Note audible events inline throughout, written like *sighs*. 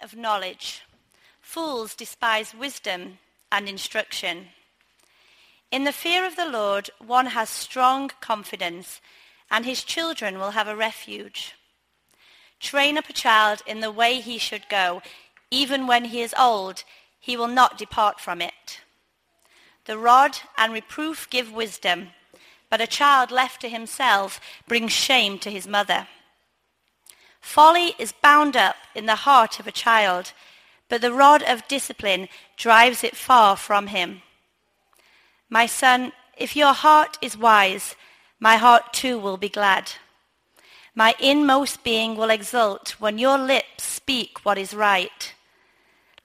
of knowledge. Fools despise wisdom and instruction. In the fear of the Lord, one has strong confidence, and his children will have a refuge. Train up a child in the way he should go. Even when he is old, he will not depart from it. The rod and reproof give wisdom, but a child left to himself brings shame to his mother. Folly is bound up in the heart of a child, but the rod of discipline drives it far from him. My son, if your heart is wise, my heart too will be glad. My inmost being will exult when your lips speak what is right.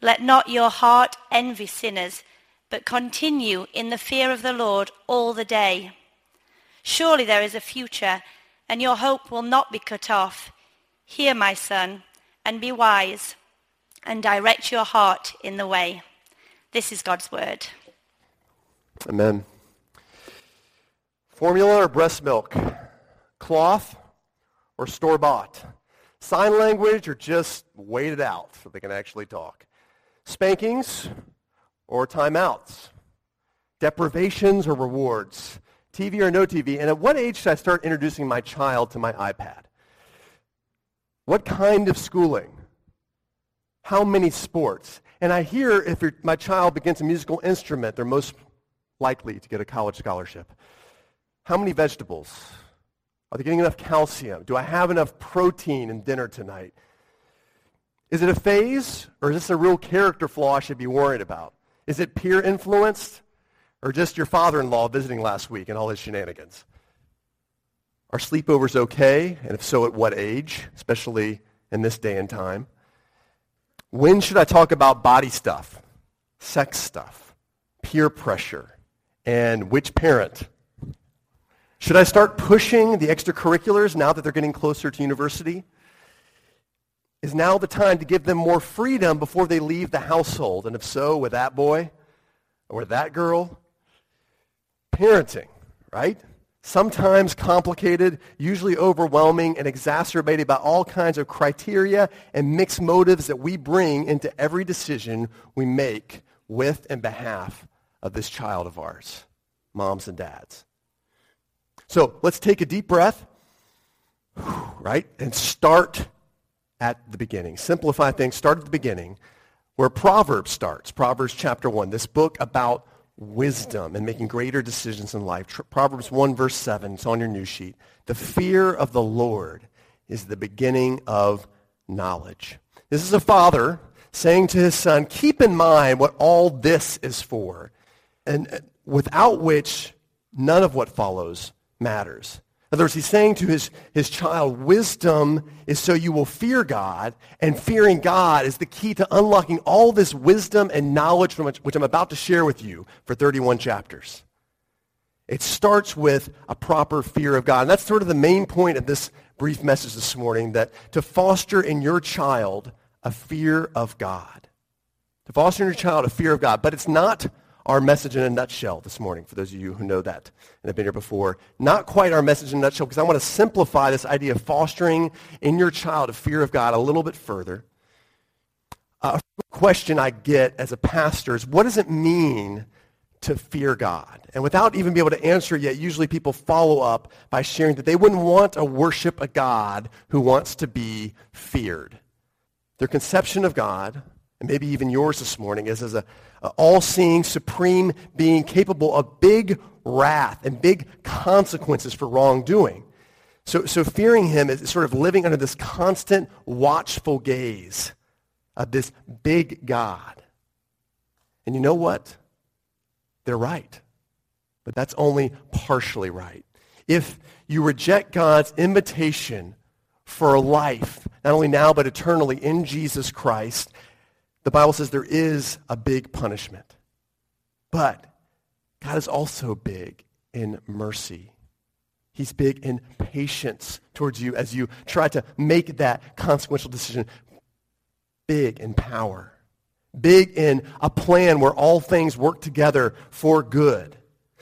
Let not your heart envy sinners, but continue in the fear of the Lord all the day. Surely there is a future, and your hope will not be cut off. Hear, my son, and be wise, and direct your heart in the way. This is God's word. Amen. Formula or breast milk? Cloth or store-bought? Sign language or just wait it out so they can actually talk? Spankings or timeouts? Deprivations or rewards? TV or no TV? And at what age should I start introducing my child to my iPad? What kind of schooling? How many sports? And I hear if my child begins a musical instrument, they're most likely to get a college scholarship. How many vegetables? Are they getting enough calcium? Do I have enough protein in dinner tonight? Is it a phase or is this a real character flaw I should be worried about? Is it peer influenced or just your father-in-law visiting last week and all his shenanigans? Are sleepovers okay? And if so, at what age, especially in this day and time? When should I talk about body stuff, sex stuff, peer pressure, and which parent? Should I start pushing the extracurriculars now that they're getting closer to university? Is now the time to give them more freedom before they leave the household? And if so, with that boy or that girl? Parenting, right? Sometimes complicated, usually overwhelming, and exacerbated by all kinds of criteria and mixed motives that we bring into every decision we make with and behalf of this child of ours, moms and dads. So let's take a deep breath, *sighs* right, and start at the beginning. Simplify things, start at the beginning, where Proverbs starts. Proverbs chapter 1, this book about wisdom and making greater decisions in life. Proverbs 1, verse 7, it's on your news sheet. The fear of the Lord is the beginning of knowledge. This is a father saying to his son, keep in mind what all this is for and uh, without which none of what follows matters. In other words, he's saying to his, his child, wisdom is so you will fear God, and fearing God is the key to unlocking all this wisdom and knowledge from which, which I'm about to share with you for 31 chapters. It starts with a proper fear of God. And that's sort of the main point of this brief message this morning, that to foster in your child a fear of God. To foster in your child a fear of God. But it's not our message in a nutshell this morning, for those of you who know that and have been here before. Not quite our message in a nutshell, because I want to simplify this idea of fostering in your child a fear of God a little bit further. Uh, a question I get as a pastor is, what does it mean to fear God? And without even being able to answer it yet, usually people follow up by sharing that they wouldn't want to worship a God who wants to be feared. Their conception of God and maybe even yours this morning, is as a, a all-seeing, supreme being capable of big wrath and big consequences for wrongdoing. So, so fearing him is sort of living under this constant watchful gaze of this big God. And you know what? They're right. But that's only partially right. If you reject God's invitation for life, not only now but eternally in Jesus Christ, the Bible says there is a big punishment. But God is also big in mercy. He's big in patience towards you as you try to make that consequential decision. Big in power. Big in a plan where all things work together for good.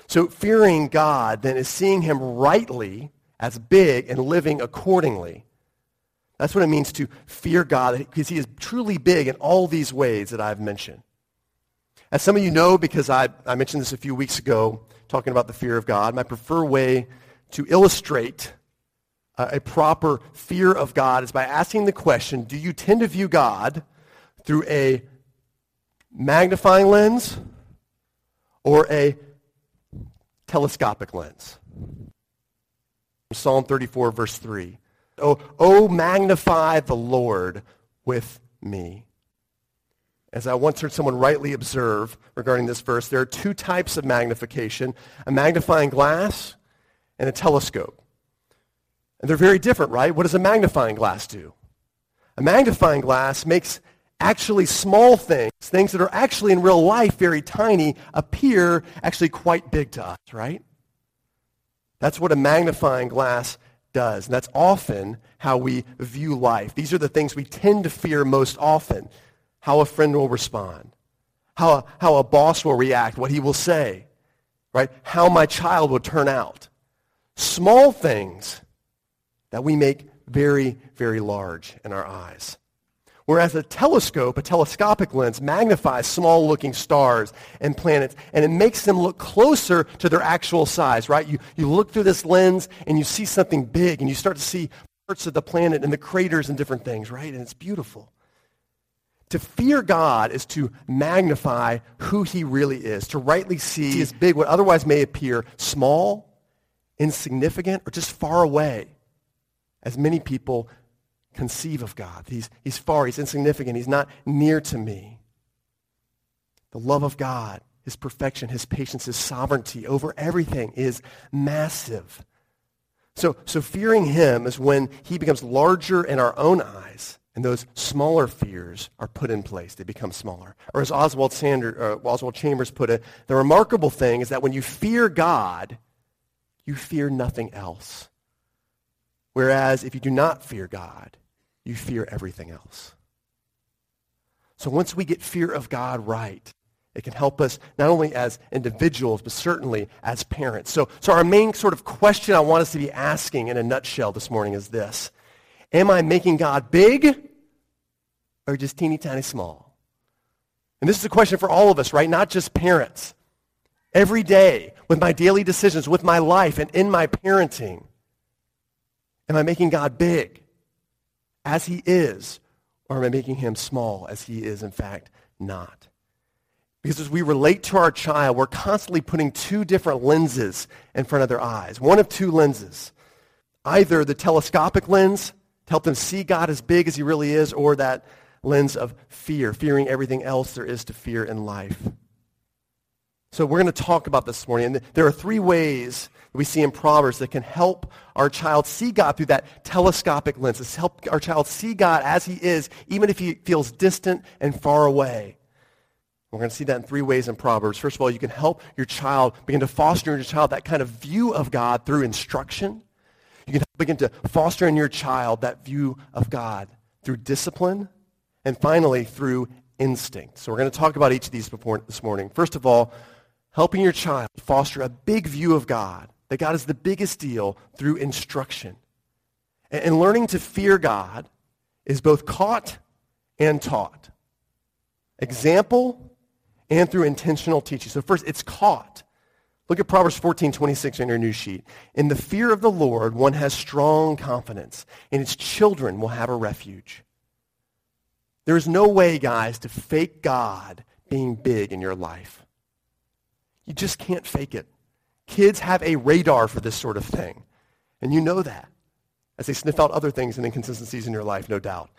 So fearing God then is seeing him rightly as big and living accordingly. That's what it means to fear God, because he is truly big in all these ways that I've mentioned. As some of you know, because I, I mentioned this a few weeks ago, talking about the fear of God, my preferred way to illustrate a proper fear of God is by asking the question, do you tend to view God through a magnifying lens or a telescopic lens? Psalm 34, verse 3. Oh, oh, magnify the Lord with me. As I once heard someone rightly observe regarding this verse, there are two types of magnification, a magnifying glass and a telescope. And they're very different, right? What does a magnifying glass do? A magnifying glass makes actually small things, things that are actually in real life very tiny, appear actually quite big to us, right? That's what a magnifying glass does. And that's often how we view life. These are the things we tend to fear most often. How a friend will respond. How a, how a boss will react, what he will say. Right? How my child will turn out. Small things that we make very, very large in our eyes. Whereas a telescope, a telescopic lens, magnifies small-looking stars and planets, and it makes them look closer to their actual size, right? You, you look through this lens, and you see something big, and you start to see parts of the planet and the craters and different things, right? And it's beautiful. To fear God is to magnify who he really is, to rightly see as big what otherwise may appear small, insignificant, or just far away, as many people conceive of God. He's, he's far, he's insignificant, he's not near to me. The love of God, his perfection, his patience, his sovereignty over everything is massive. So, so fearing him is when he becomes larger in our own eyes and those smaller fears are put in place. They become smaller. Or as Oswald, Sander, uh, Oswald Chambers put it, the remarkable thing is that when you fear God, you fear nothing else. Whereas if you do not fear God, you fear everything else. So once we get fear of God right, it can help us not only as individuals, but certainly as parents. So, so our main sort of question I want us to be asking in a nutshell this morning is this. Am I making God big or just teeny tiny small? And this is a question for all of us, right? Not just parents. Every day, with my daily decisions, with my life, and in my parenting, am I making God big? as he is, or am I making him small as he is, in fact, not? Because as we relate to our child, we're constantly putting two different lenses in front of their eyes. One of two lenses. Either the telescopic lens to help them see God as big as he really is, or that lens of fear, fearing everything else there is to fear in life. So we're going to talk about this morning. And there are three ways we see in Proverbs that can help our child see God through that telescopic lens. To help our child see God as he is, even if he feels distant and far away. We're going to see that in three ways in Proverbs. First of all, you can help your child begin to foster in your child that kind of view of God through instruction. You can begin to foster in your child that view of God through discipline. And finally, through instinct. So we're going to talk about each of these before, this morning. First of all, helping your child foster a big view of God, that God is the biggest deal through instruction. And learning to fear God is both caught and taught. Example and through intentional teaching. So first, it's caught. Look at Proverbs 14, 26 in your new sheet. In the fear of the Lord, one has strong confidence, and its children will have a refuge. There is no way, guys, to fake God being big in your life. You just can't fake it. Kids have a radar for this sort of thing. And you know that as they sniff out other things and inconsistencies in your life, no doubt.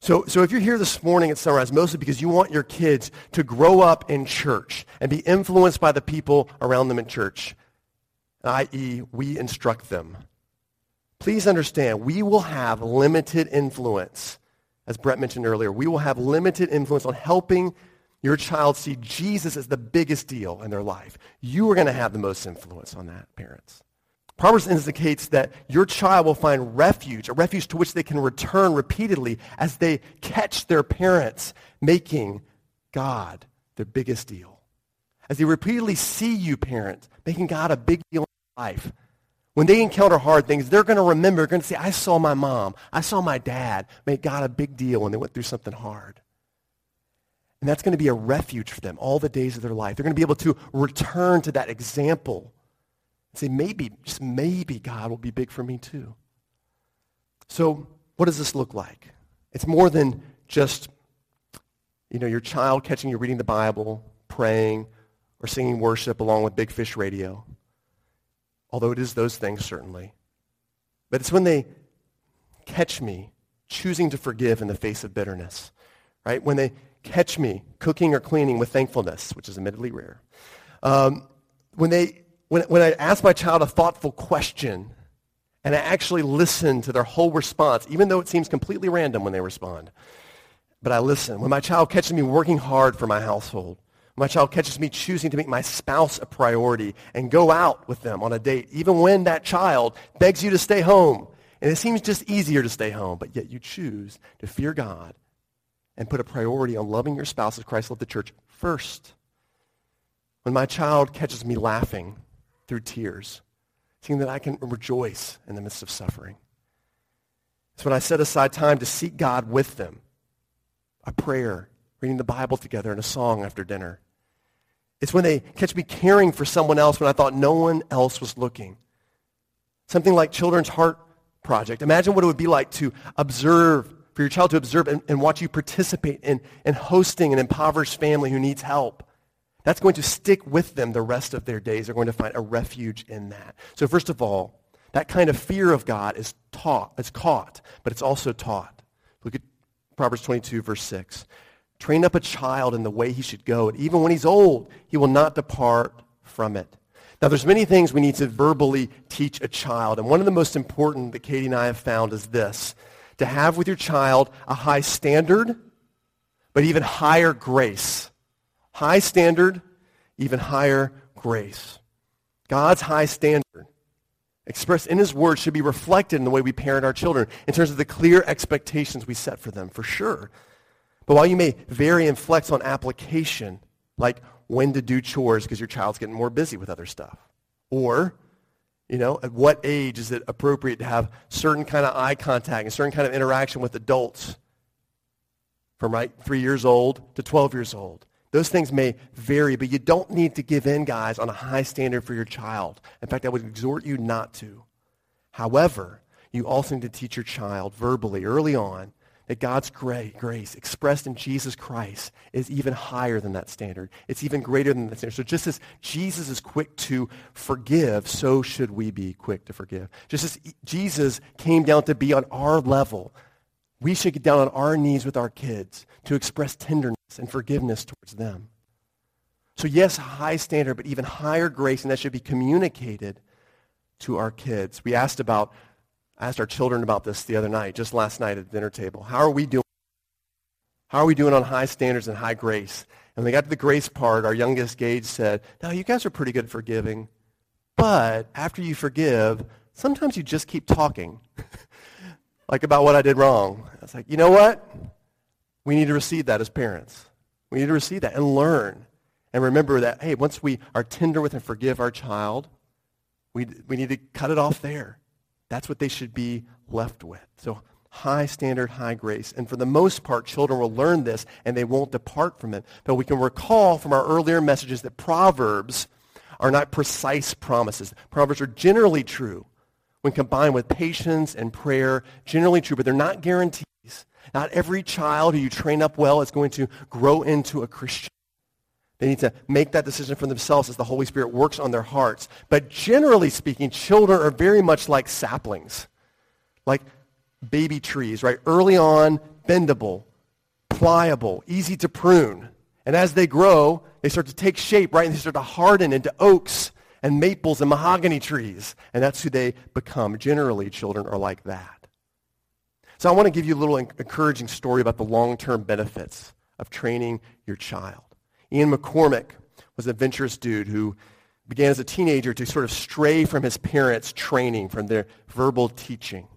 So, so if you're here this morning at Sunrise, mostly because you want your kids to grow up in church and be influenced by the people around them in church, i.e., we instruct them, please understand we will have limited influence. As Brett mentioned earlier, we will have limited influence on helping your child see Jesus as the biggest deal in their life, you are going to have the most influence on that, parents. Proverbs indicates that your child will find refuge, a refuge to which they can return repeatedly as they catch their parents making God their biggest deal. As they repeatedly see you, parents, making God a big deal in life. When they encounter hard things, they're going to remember, going to say, I saw my mom, I saw my dad make God a big deal when they went through something hard. And that's going to be a refuge for them all the days of their life. They're going to be able to return to that example and say, maybe, just maybe God will be big for me too. So what does this look like? It's more than just, you know, your child catching you reading the Bible, praying, or singing worship along with Big Fish Radio. Although it is those things, certainly. But it's when they catch me choosing to forgive in the face of bitterness, right? When they catch me cooking or cleaning with thankfulness, which is admittedly rare. Um, when, they, when, when I ask my child a thoughtful question and I actually listen to their whole response, even though it seems completely random when they respond, but I listen. When my child catches me working hard for my household, my child catches me choosing to make my spouse a priority and go out with them on a date, even when that child begs you to stay home. And it seems just easier to stay home, but yet you choose to fear God and put a priority on loving your spouse as Christ loved the church first. When my child catches me laughing through tears, seeing that I can rejoice in the midst of suffering. It's when I set aside time to seek God with them, a prayer, reading the Bible together, and a song after dinner. It's when they catch me caring for someone else when I thought no one else was looking. Something like Children's Heart Project. Imagine what it would be like to observe for your child to observe and, and watch you participate in, in hosting an impoverished family who needs help. That's going to stick with them the rest of their days. They're going to find a refuge in that. So first of all, that kind of fear of God is taught, it's caught, but it's also taught. Look at Proverbs 22, verse 6. Train up a child in the way he should go, and even when he's old, he will not depart from it. Now, there's many things we need to verbally teach a child, and one of the most important that Katie and I have found is this, to have with your child a high standard, but even higher grace. High standard, even higher grace. God's high standard expressed in his word should be reflected in the way we parent our children in terms of the clear expectations we set for them, for sure. But while you may vary and flex on application, like when to do chores because your child's getting more busy with other stuff, or you know, at what age is it appropriate to have certain kind of eye contact and certain kind of interaction with adults from right three years old to 12 years old? Those things may vary, but you don't need to give in, guys, on a high standard for your child. In fact, I would exhort you not to. However, you also need to teach your child verbally early on that God's grace expressed in Jesus Christ is even higher than that standard. It's even greater than that standard. So just as Jesus is quick to forgive, so should we be quick to forgive. Just as Jesus came down to be on our level, we should get down on our knees with our kids to express tenderness and forgiveness towards them. So yes, high standard, but even higher grace, and that should be communicated to our kids. We asked about I asked our children about this the other night, just last night at the dinner table. How are we doing? How are we doing on high standards and high grace? And when they got to the grace part, our youngest Gage said, now you guys are pretty good forgiving. But after you forgive, sometimes you just keep talking. *laughs* like about what I did wrong. I was like, you know what? We need to receive that as parents. We need to receive that and learn. And remember that, hey, once we are tender with and forgive our child, we, we need to cut it off there. That's what they should be left with. So high standard, high grace. And for the most part, children will learn this and they won't depart from it. But we can recall from our earlier messages that Proverbs are not precise promises. Proverbs are generally true when combined with patience and prayer, generally true, but they're not guarantees. Not every child who you train up well is going to grow into a Christian. They need to make that decision for themselves as the Holy Spirit works on their hearts. But generally speaking, children are very much like saplings, like baby trees, right? Early on, bendable, pliable, easy to prune. And as they grow, they start to take shape, right? And they start to harden into oaks and maples and mahogany trees. And that's who they become. Generally, children are like that. So I want to give you a little encouraging story about the long-term benefits of training your child. Ian McCormack was an adventurous dude who began as a teenager to sort of stray from his parents' training, from their verbal teaching.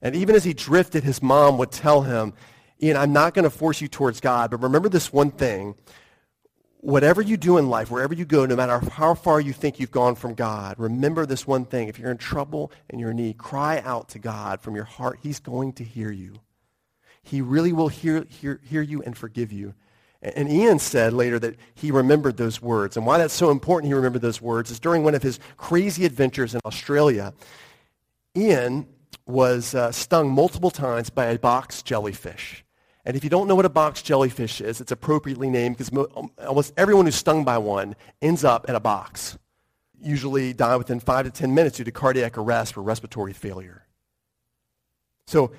And even as he drifted, his mom would tell him, Ian, I'm not going to force you towards God, but remember this one thing. whatever you do in life, wherever you go, no matter how far you think you've gone from God, remember this one thing. If you're in trouble and you're in need, cry out to God from your heart. He's going to hear you. He really will hear, hear, hear you and forgive you. And Ian said later that he remembered those words. And why that's so important he remembered those words is during one of his crazy adventures in Australia, Ian was uh, stung multiple times by a box jellyfish. And if you don't know what a box jellyfish is, it's appropriately named because mo- um, almost everyone who's stung by one ends up in a box. Usually die within five to 10 minutes due to cardiac arrest or respiratory failure. So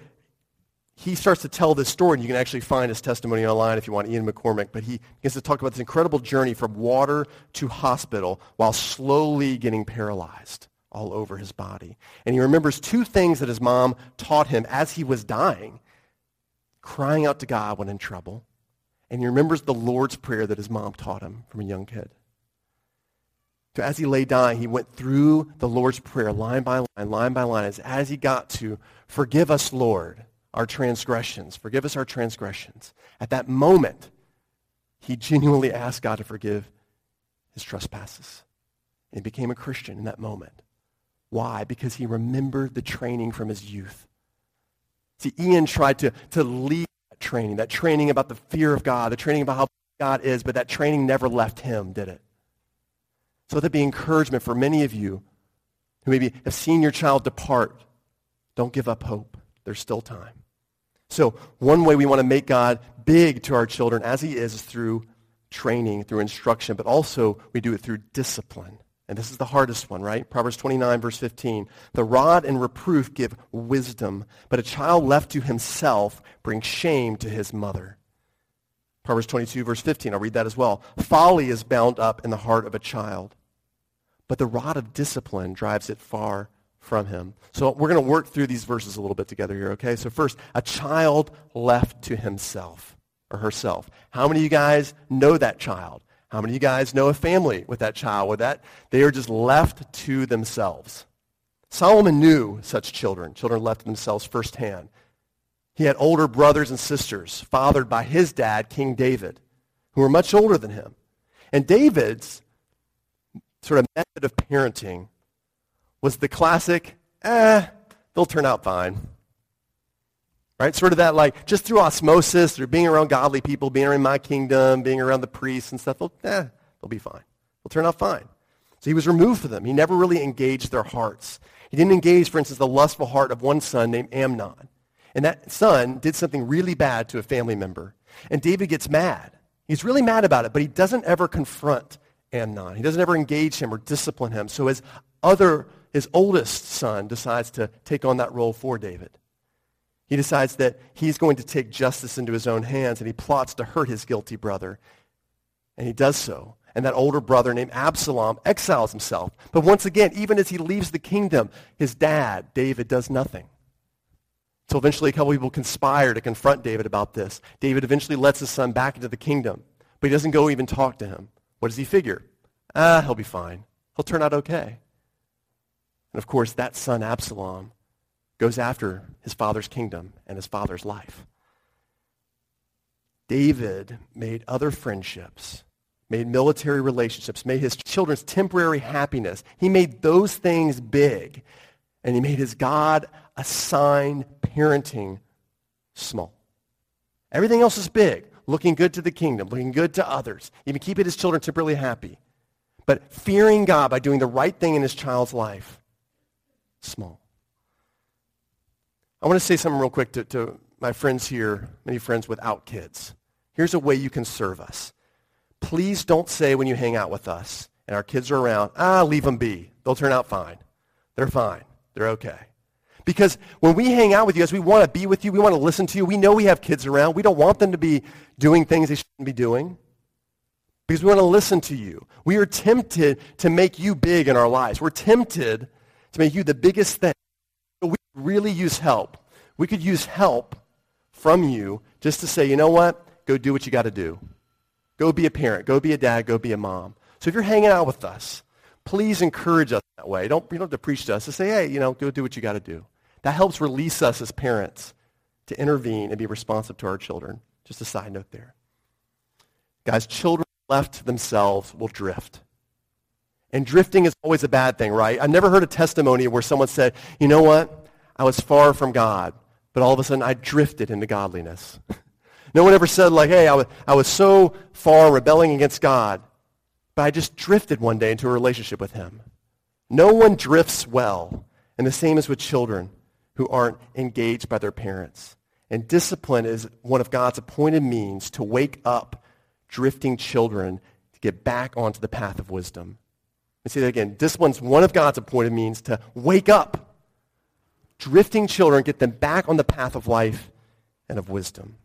he starts to tell this story, and you can actually find his testimony online if you want, Ian McCormack. But he begins to talk about this incredible journey from water to hospital while slowly getting paralyzed all over his body. And he remembers two things that his mom taught him as he was dying crying out to God when in trouble. And he remembers the Lord's Prayer that his mom taught him from a young kid. So as he lay dying, he went through the Lord's Prayer line by line, line by line, as, as he got to, forgive us, Lord, our transgressions. Forgive us our transgressions. At that moment, he genuinely asked God to forgive his trespasses. And he became a Christian in that moment. Why? Because he remembered the training from his youth. See, Ian tried to, to lead that training, that training about the fear of God, the training about how God is, but that training never left him, did it? So let that be encouragement for many of you who maybe have seen your child depart. Don't give up hope. There's still time. So one way we want to make God big to our children as he is, is through training, through instruction, but also we do it through discipline. And this is the hardest one, right? Proverbs 29, verse 15. The rod and reproof give wisdom, but a child left to himself brings shame to his mother. Proverbs 22, verse 15. I'll read that as well. Folly is bound up in the heart of a child, but the rod of discipline drives it far from him. So we're going to work through these verses a little bit together here, okay? So first, a child left to himself or herself. How many of you guys know that child? How many of you guys know a family with that child? With that, they are just left to themselves. Solomon knew such children, children left to themselves firsthand. He had older brothers and sisters, fathered by his dad, King David, who were much older than him. And David's sort of method of parenting was the classic, eh, they'll turn out fine. Right? Sort of that like, just through osmosis, through being around godly people, being around my kingdom, being around the priests and stuff, they'll, eh, they'll be fine. They'll turn out fine. So he was removed from them. He never really engaged their hearts. He didn't engage, for instance, the lustful heart of one son named Amnon. And that son did something really bad to a family member. And David gets mad. He's really mad about it, but he doesn't ever confront Amnon. He doesn't ever engage him or discipline him. So his other, his oldest son decides to take on that role for David. He decides that he's going to take justice into his own hands and he plots to hurt his guilty brother. And he does so. And that older brother named Absalom exiles himself. But once again, even as he leaves the kingdom, his dad, David, does nothing. So eventually a couple people conspire to confront David about this. David eventually lets his son back into the kingdom, but he doesn't go even talk to him. What does he figure? Ah, he'll be fine. He'll turn out okay. And of course, that son, Absalom, goes after his father's kingdom and his father's life. David made other friendships, made military relationships, made his children's temporary happiness. He made those things big, and he made his God assigned parenting small. Everything else is big, looking good to the kingdom, looking good to others, even keeping his children temporarily happy. But fearing God by doing the right thing in his child's life, small. I want to say something real quick to, to my friends here, many friends without kids. Here's a way you can serve us. Please don't say when you hang out with us and our kids are around, ah, leave them be. They'll turn out fine. They're fine. They're okay. Because when we hang out with you guys, we want to be with you. We want to listen to you. We know we have kids around. We don't want them to be doing things they shouldn't be doing. Because we want to listen to you. We are tempted to make you big in our lives. We're tempted to make you the biggest thing we really use help. We could use help from you just to say, you know what? Go do what you got to do. Go be a parent. Go be a dad. Go be a mom. So if you're hanging out with us, please encourage us that way. Don't, you don't have to preach to us. Just say, hey, you know, go do what you got to do. That helps release us as parents to intervene and be responsive to our children. Just a side note there. Guys, children left to themselves, will drift. And drifting is always a bad thing, right? I've never heard a testimony where someone said, you know what? I was far from God, but all of a sudden I drifted into godliness. *laughs* no one ever said, like, hey, I was, I was so far rebelling against God, but I just drifted one day into a relationship with him. No one drifts well. And the same is with children who aren't engaged by their parents. And discipline is one of God's appointed means to wake up drifting children to get back onto the path of wisdom. And say that again. Discipline is one of God's appointed means to wake up drifting children, get them back on the path of life and of wisdom.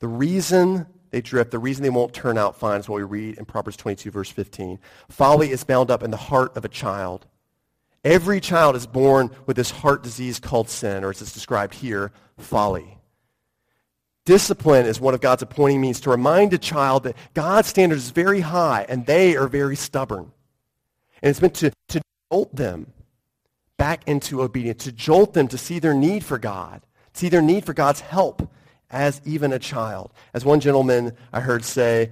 The reason they drift, the reason they won't turn out fine is what we read in Proverbs 22, verse 15. Folly is bound up in the heart of a child. Every child is born with this heart disease called sin, or as it's described here, folly. Discipline is one of God's appointing means to remind a child that God's standard is very high and they are very stubborn. And it's meant to, to jolt them back into obedience, to jolt them to see their need for God, see their need for God's help as even a child. As one gentleman I heard say,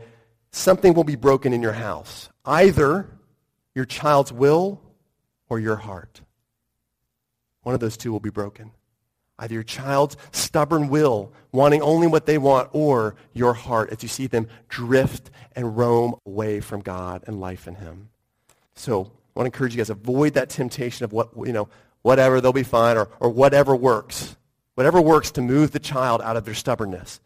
something will be broken in your house. Either your child's will or your heart. One of those two will be broken. Either your child's stubborn will, wanting only what they want, or your heart as you see them drift and roam away from God and life in him. So I want to encourage you guys, avoid that temptation of what, you know, whatever, they'll be fine, or, or whatever works. Whatever works to move the child out of their stubbornness.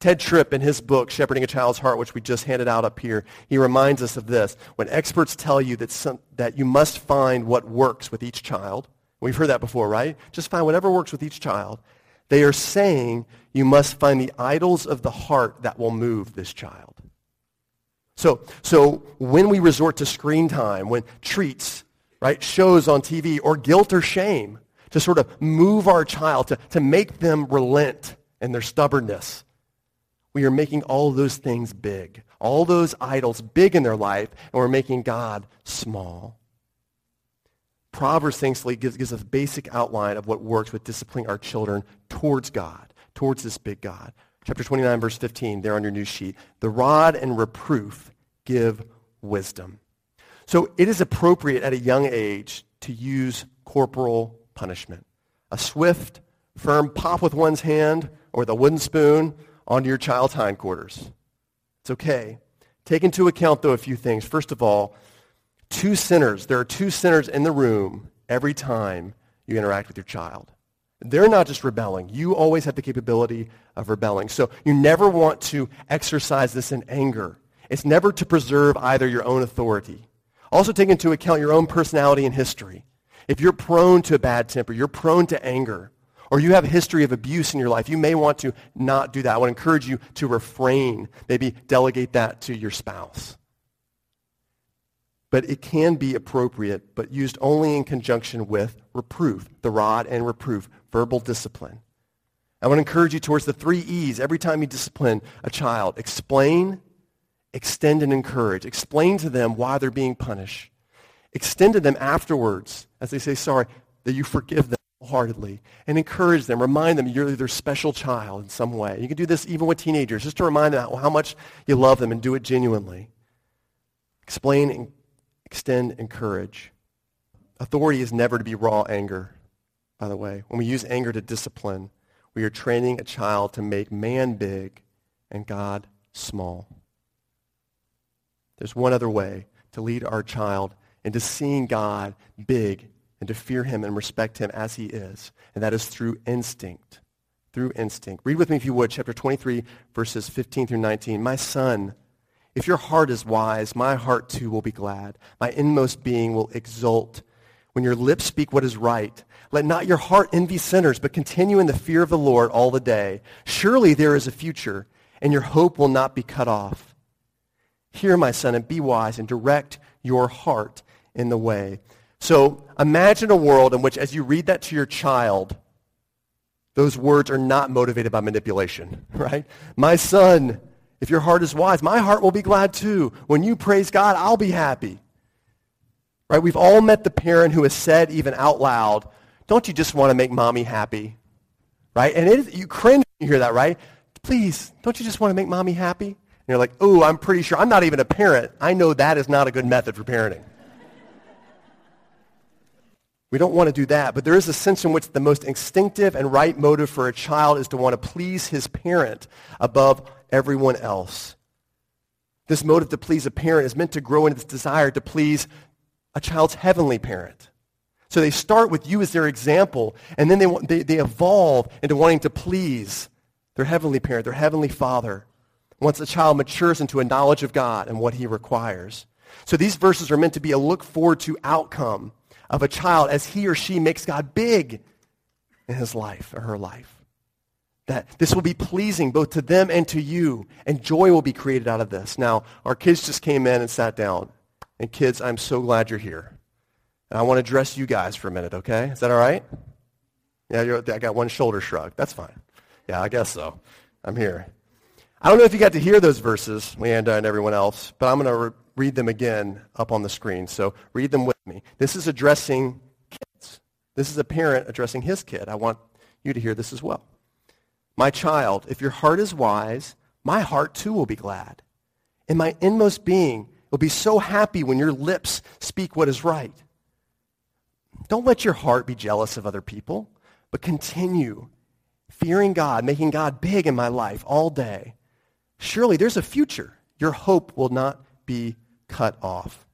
Tedd Tripp, in his book, Shepherding a Child's Heart, which we just handed out up here, he reminds us of this. When experts tell you that, some, that you must find what works with each child, we've heard that before, right? Just find whatever works with each child. They are saying you must find the idols of the heart that will move this child. So, so when we resort to screen time, when treats, right, shows on TV, or guilt or shame, to sort of move our child, to, to make them relent in their stubbornness. We are making all those things big, all those idols big in their life, and we're making God small. Proverbs, thankfully, gives, gives us a basic outline of what works with disciplining our children towards God, towards this big God. Chapter 29, verse 15, there on your new sheet. The rod and reproof give wisdom. So it is appropriate at a young age to use corporal punishment. A swift, firm pop with one's hand or a wooden spoon onto your child's hindquarters. It's okay. Take into account, though, a few things. First of all, two sinners. There are two sinners in the room every time you interact with your child. They're not just rebelling. You always have the capability of rebelling. So you never want to exercise this in anger. It's never to preserve either your own authority. Also take into account your own personality and history. If you're prone to a bad temper, you're prone to anger, or you have a history of abuse in your life, you may want to not do that. I would encourage you to refrain. Maybe delegate that to your spouse. But it can be appropriate, but used only in conjunction with reproof, the rod and reproof, verbal discipline. I want to encourage you towards the three E's every time you discipline a child. Explain, extend, and encourage. Explain to them why they're being punished. Extend to them afterwards as they say sorry, that you forgive them wholeheartedly and encourage them, remind them you're their special child in some way. You can do this even with teenagers, just to remind them how much you love them and do it genuinely. Explain, extend, encourage. Authority is never to be raw anger, by the way. When we use anger to discipline, we are training a child to make man big and God small. There's one other way to lead our child into seeing God big and to fear him and respect him as he is. And that is through instinct. Through instinct. Read with me, if you would, chapter 23, verses 15 through 19. My son, if your heart is wise, my heart too will be glad. My inmost being will exult. When your lips speak what is right, let not your heart envy sinners, but continue in the fear of the Lord all the day. Surely there is a future, and your hope will not be cut off. Hear, my son, and be wise, and direct your heart in the way. So imagine a world in which, as you read that to your child, those words are not motivated by manipulation, *laughs* right? My son, if your heart is wise, my heart will be glad too. When you praise God, I'll be happy. Right? We've all met the parent who has said even out loud, don't you just want to make mommy happy? Right? And you cringe when you hear that, right? Please, don't you just want to make mommy happy? And you're like, oh, I'm pretty sure. I'm not even a parent. I know that is not a good method for parenting. We don't want to do that, but there is a sense in which the most instinctive and right motive for a child is to want to please his parent above everyone else. This motive to please a parent is meant to grow in this desire to please a child's heavenly parent. So they start with you as their example, and then they, they, they evolve into wanting to please their heavenly parent, their heavenly father, once a child matures into a knowledge of God and what he requires. So these verses are meant to be a look forward to outcome of a child as he or she makes God big in his life or her life. That this will be pleasing both to them and to you, and joy will be created out of this. Now, our kids just came in and sat down. And kids, I'm so glad you're here. And I want to address you guys for a minute, okay? Is that all right? Yeah, I got one shoulder shrug. That's fine. Yeah, I guess so. I'm here. I don't know if you got to hear those verses, Leanda and everyone else, but I'm going to re- read them again up on the screen. So read them with me. This is addressing kids. This is a parent addressing his kid. I want you to hear this as well. My child, if your heart is wise, my heart too will be glad. And my inmost being will be so happy when your lips speak what is right. Don't let your heart be jealous of other people, but continue fearing God, making God big in my life all day. Surely there's a future. Your hope will not be cut off.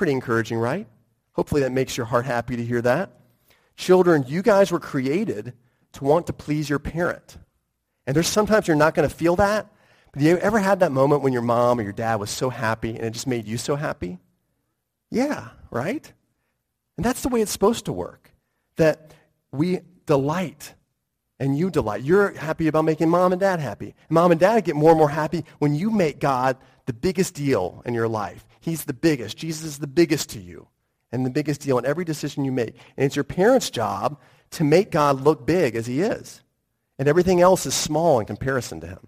Pretty encouraging, right? Hopefully that makes your heart happy to hear that. Children, you guys were created to want to please your parent. And there's sometimes you're not going to feel that. But you ever had that moment when your mom or your dad was so happy and it just made you so happy? Yeah, right? And that's the way it's supposed to work. That we delight and you delight. You're happy about making mom and dad happy. Mom and dad get more and more happy when you make God the biggest deal in your life. He's the biggest. Jesus is the biggest to you and the biggest deal in every decision you make. And it's your parents' job to make God look big as he is. And everything else is small in comparison to him.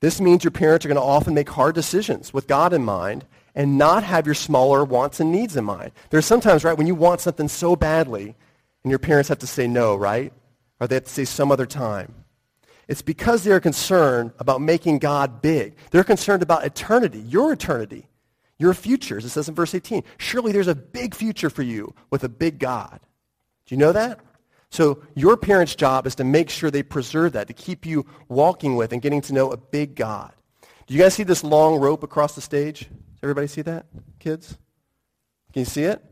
This means your parents are going to often make hard decisions with God in mind and not have your smaller wants and needs in mind. There's sometimes, right, when you want something so badly and your parents have to say no, right? Or they have to say some other time. It's because they're concerned about making God big. They're concerned about eternity, your eternity, your future, as it says in verse 18. Surely there's a big future for you with a big God. Do you know that? So your parents' job is to make sure they preserve that, to keep you walking with and getting to know a big God. Do you guys see this long rope across the stage? Does everybody see that? Kids? Can you see it?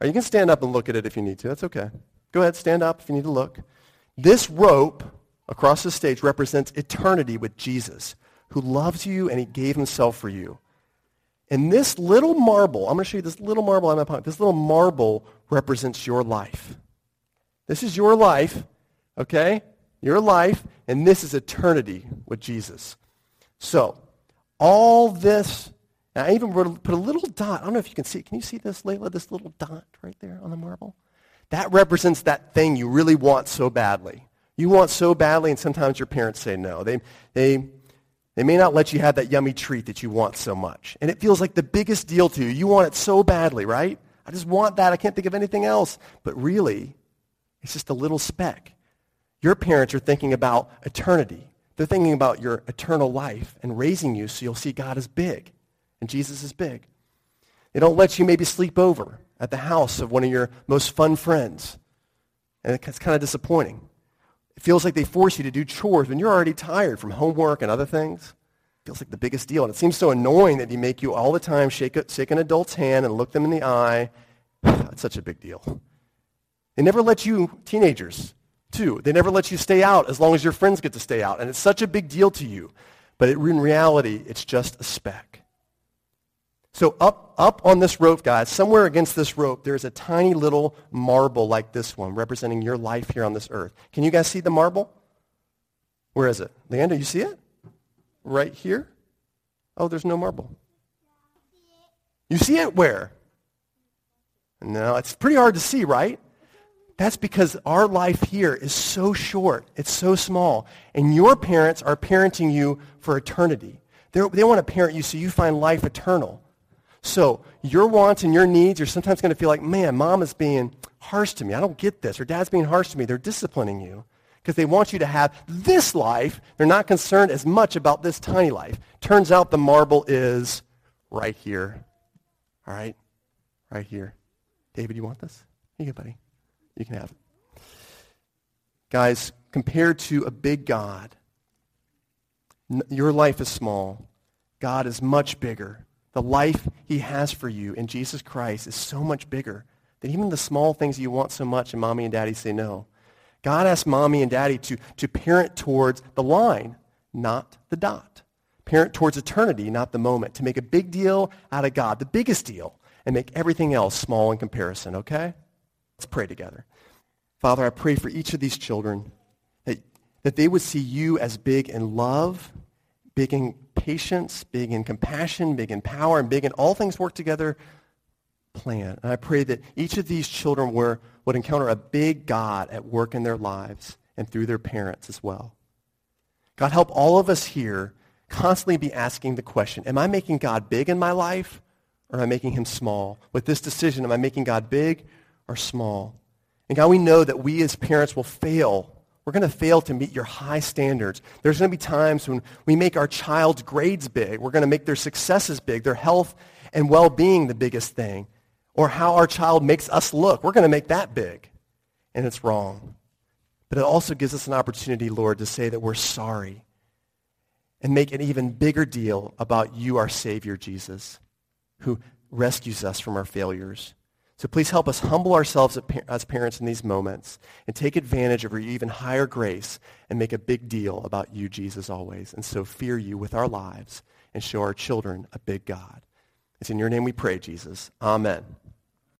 Or you can stand up and look at it if you need to. That's okay. Go ahead, stand up if you need to look. This rope across the stage represents eternity with Jesus, who loves you and he gave himself for you. And this little marble, I'm going to show you this little marble on my pocket. This little marble represents your life. This is your life, okay? Your life, and this is eternity with Jesus. So, all this, I even put a little dot. I don't know if you can see. it. Can you see this, Layla? This little dot right there on the marble? That represents that thing you really want so badly. You want so badly, and sometimes your parents say no. They, they, they may not let you have that yummy treat that you want so much. And it feels like the biggest deal to you. You want it so badly, right? I just want that. I can't think of anything else. But really, it's just a little speck. Your parents are thinking about eternity. They're thinking about your eternal life and raising you so you'll see God is big and Jesus is big. They don't let you maybe sleep over at the house of one of your most fun friends. And it's kind of disappointing. It feels like they force you to do chores when you're already tired from homework and other things. It feels like the biggest deal. And it seems so annoying that they make you all the time shake, shake an adult's hand and look them in the eye. *sighs* It's such a big deal. They never let you, teenagers, too, they never let you stay out as long as your friends get to stay out. And it's such a big deal to you. But it, in reality, it's just a speck. So up, up on this rope, guys, somewhere against this rope, there's a tiny little marble like this one representing your life here on this earth. Can you guys see the marble? Where is it? Leander, you see it? Right here? Oh, there's no marble. You see it where? No, it's pretty hard to see, right? That's because our life here is so short. It's so small. And your parents are parenting you for eternity. They're, they want to parent you so you find life eternal. So your wants and your needs, you're sometimes going to feel like, man, mom is being harsh to me. I don't get this. Or dad's being harsh to me. They're disciplining you. because they want you to have this life. They're not concerned as much about this tiny life. Turns out the marble is right here. All right? Right here. David, you want this? Here you go, buddy. You can have it. Guys, compared to a big God, your life is small. God is much bigger. The life he has for you in Jesus Christ is so much bigger than even the small things you want so much and mommy and daddy say no. God asks mommy and daddy to, to parent towards the line, not the dot. Parent towards eternity, not the moment. To make a big deal out of God, the biggest deal, and make everything else small in comparison, okay? Let's pray together. Father, I pray for each of these children that, that they would see you as big in love, big in patience, big in compassion, big in power, and big in all things work together plan. And I pray that each of these children were, would encounter a big God at work in their lives and through their parents as well. God, help all of us here constantly be asking the question, am I making God big in my life or am I making him small? With this decision, am I making God big or small? And God, we know that we as parents will fail. We're going to fail to meet your high standards. There's going to be times when we make our child's grades big. We're going to make their successes big, their health and well-being the biggest thing or how our child makes us look. We're going to make that big. And it's wrong. But it also gives us an opportunity, Lord, to say that we're sorry and make an even bigger deal about you, our Savior, Jesus, who rescues us from our failures. So please help us humble ourselves as parents in these moments and take advantage of your even higher grace and make a big deal about you, Jesus, always. And so fear you with our lives and show our children a big God. It's in your name we pray, Jesus. Amen.